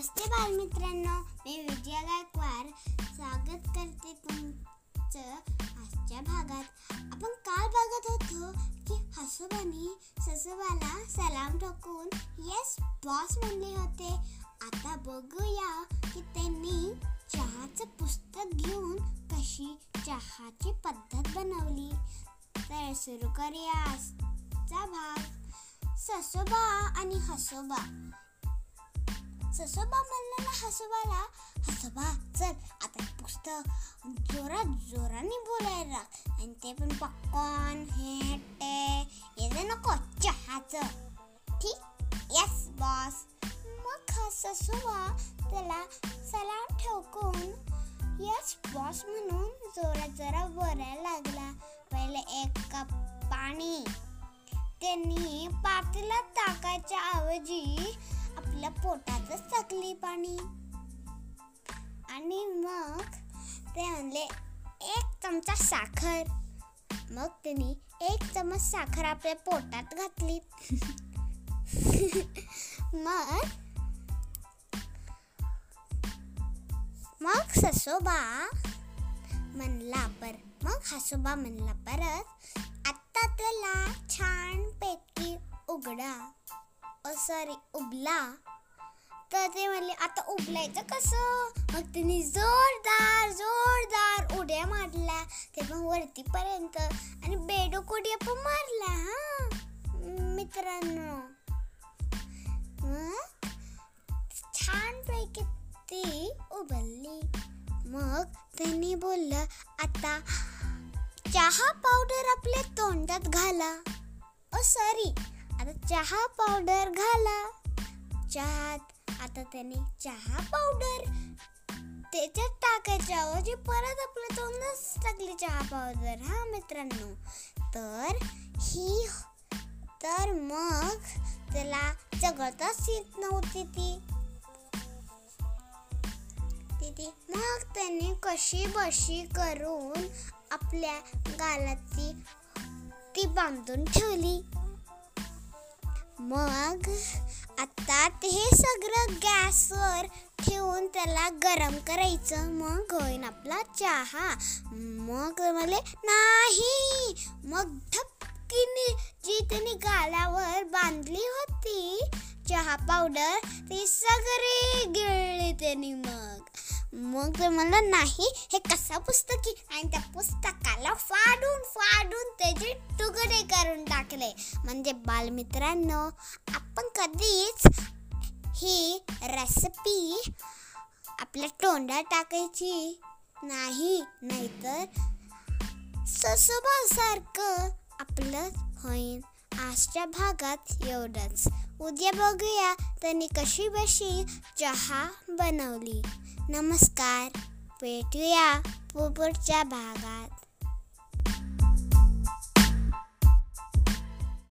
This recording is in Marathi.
नमस्ते बालमित्रांनो मी विजया गायकवाड. स्वागत करते तुमचं आजच्या भागात. आपण काल बघत होतो की हसोबानी ससोबाला सलाम ठोकून येस बॉस म्हणले होते. आता बघूया की त्यांनी चहाचं पुस्तक घेऊन कशी चहाची पद्धत बनवली. तर सुरू करूया आजचा भाग. ससोबा आणि हसोबा. ससोबा म्हणला ना हसोबाला हसोबा चल आता पुस्तक जोरात जोराने बोलायला आणि ते पण पक्कॉन हे ते येणं नको चहाचं ठीक यस बॉस मग हा ससोबा त्याला सलाम ठोकून यस बॉस म्हणून जोरात जोरा बोलायला लागला पहिले एक कप पाणी त्यांनी पातेल्यात टाकायच्या ऐवजी पोटातच पाणी. आणि मग ते म्हणले एक चमचा साखर. मग त्यांनी एक चमच साखर आपल्या पोटात घातली. मग मग ससोबा म्हणला पर मग हसोबा म्हणला परत आता त्याला छान पैकी उघडा. ओ सॉरी उबला. तर ते म्हणले आता उबलायचं कसं? मग त्यांनी जोरदार जोरदार उड्या मारल्या. ते पण वरतीपर्यंत आणि बेडूक उड्या पण मारल्या हा. मित्रांनो मग छानपैकी ती उबलली मग त्यांनी बोललं आता चहा पावडर आपल्या तोंडात घाला. Oh sorry. आता चहा पावडर घाला. चहात. आता त्याने चहा पावडर त्याच्यात टाकायच्या ऐवजी परत आपल्या तोंडच टाकली चहा पावडर हा मित्रांनो. तर ही तर मग त्याला चघळताच येत नव्हती ती. ती मग त्याने कशी बशी करून आपल्या गालाची ती बांधून ठेवली? मग आता हे सगळं गॅसवर ठेवून त्याला गरम करायचं. मग होईन आपला चहा. मग म्हणले नाही. मग धपकीने जी त्यांनी गालावर बांधली होती चहा पावडर ती सगळी गिळली त्यांनी मग. मग ते म्हणलं नाही हे कसं पुस्तकी आणि त्या पुस्तकाला फाडून फाडून त्याचे तुकडे करून टाकले. म्हणजे बालमित्रांनो आपण कधीच ही रेसिपी आपल्या तोंडात टाकायची नाही. नाहीतर ससोबासारखं आपलं होईन आजच्या भागात एवढंच. उद्या बघूया त्यांनी कशी बशी चहा बनवली. नमस्कार. भेटूया पुढच्या भागात.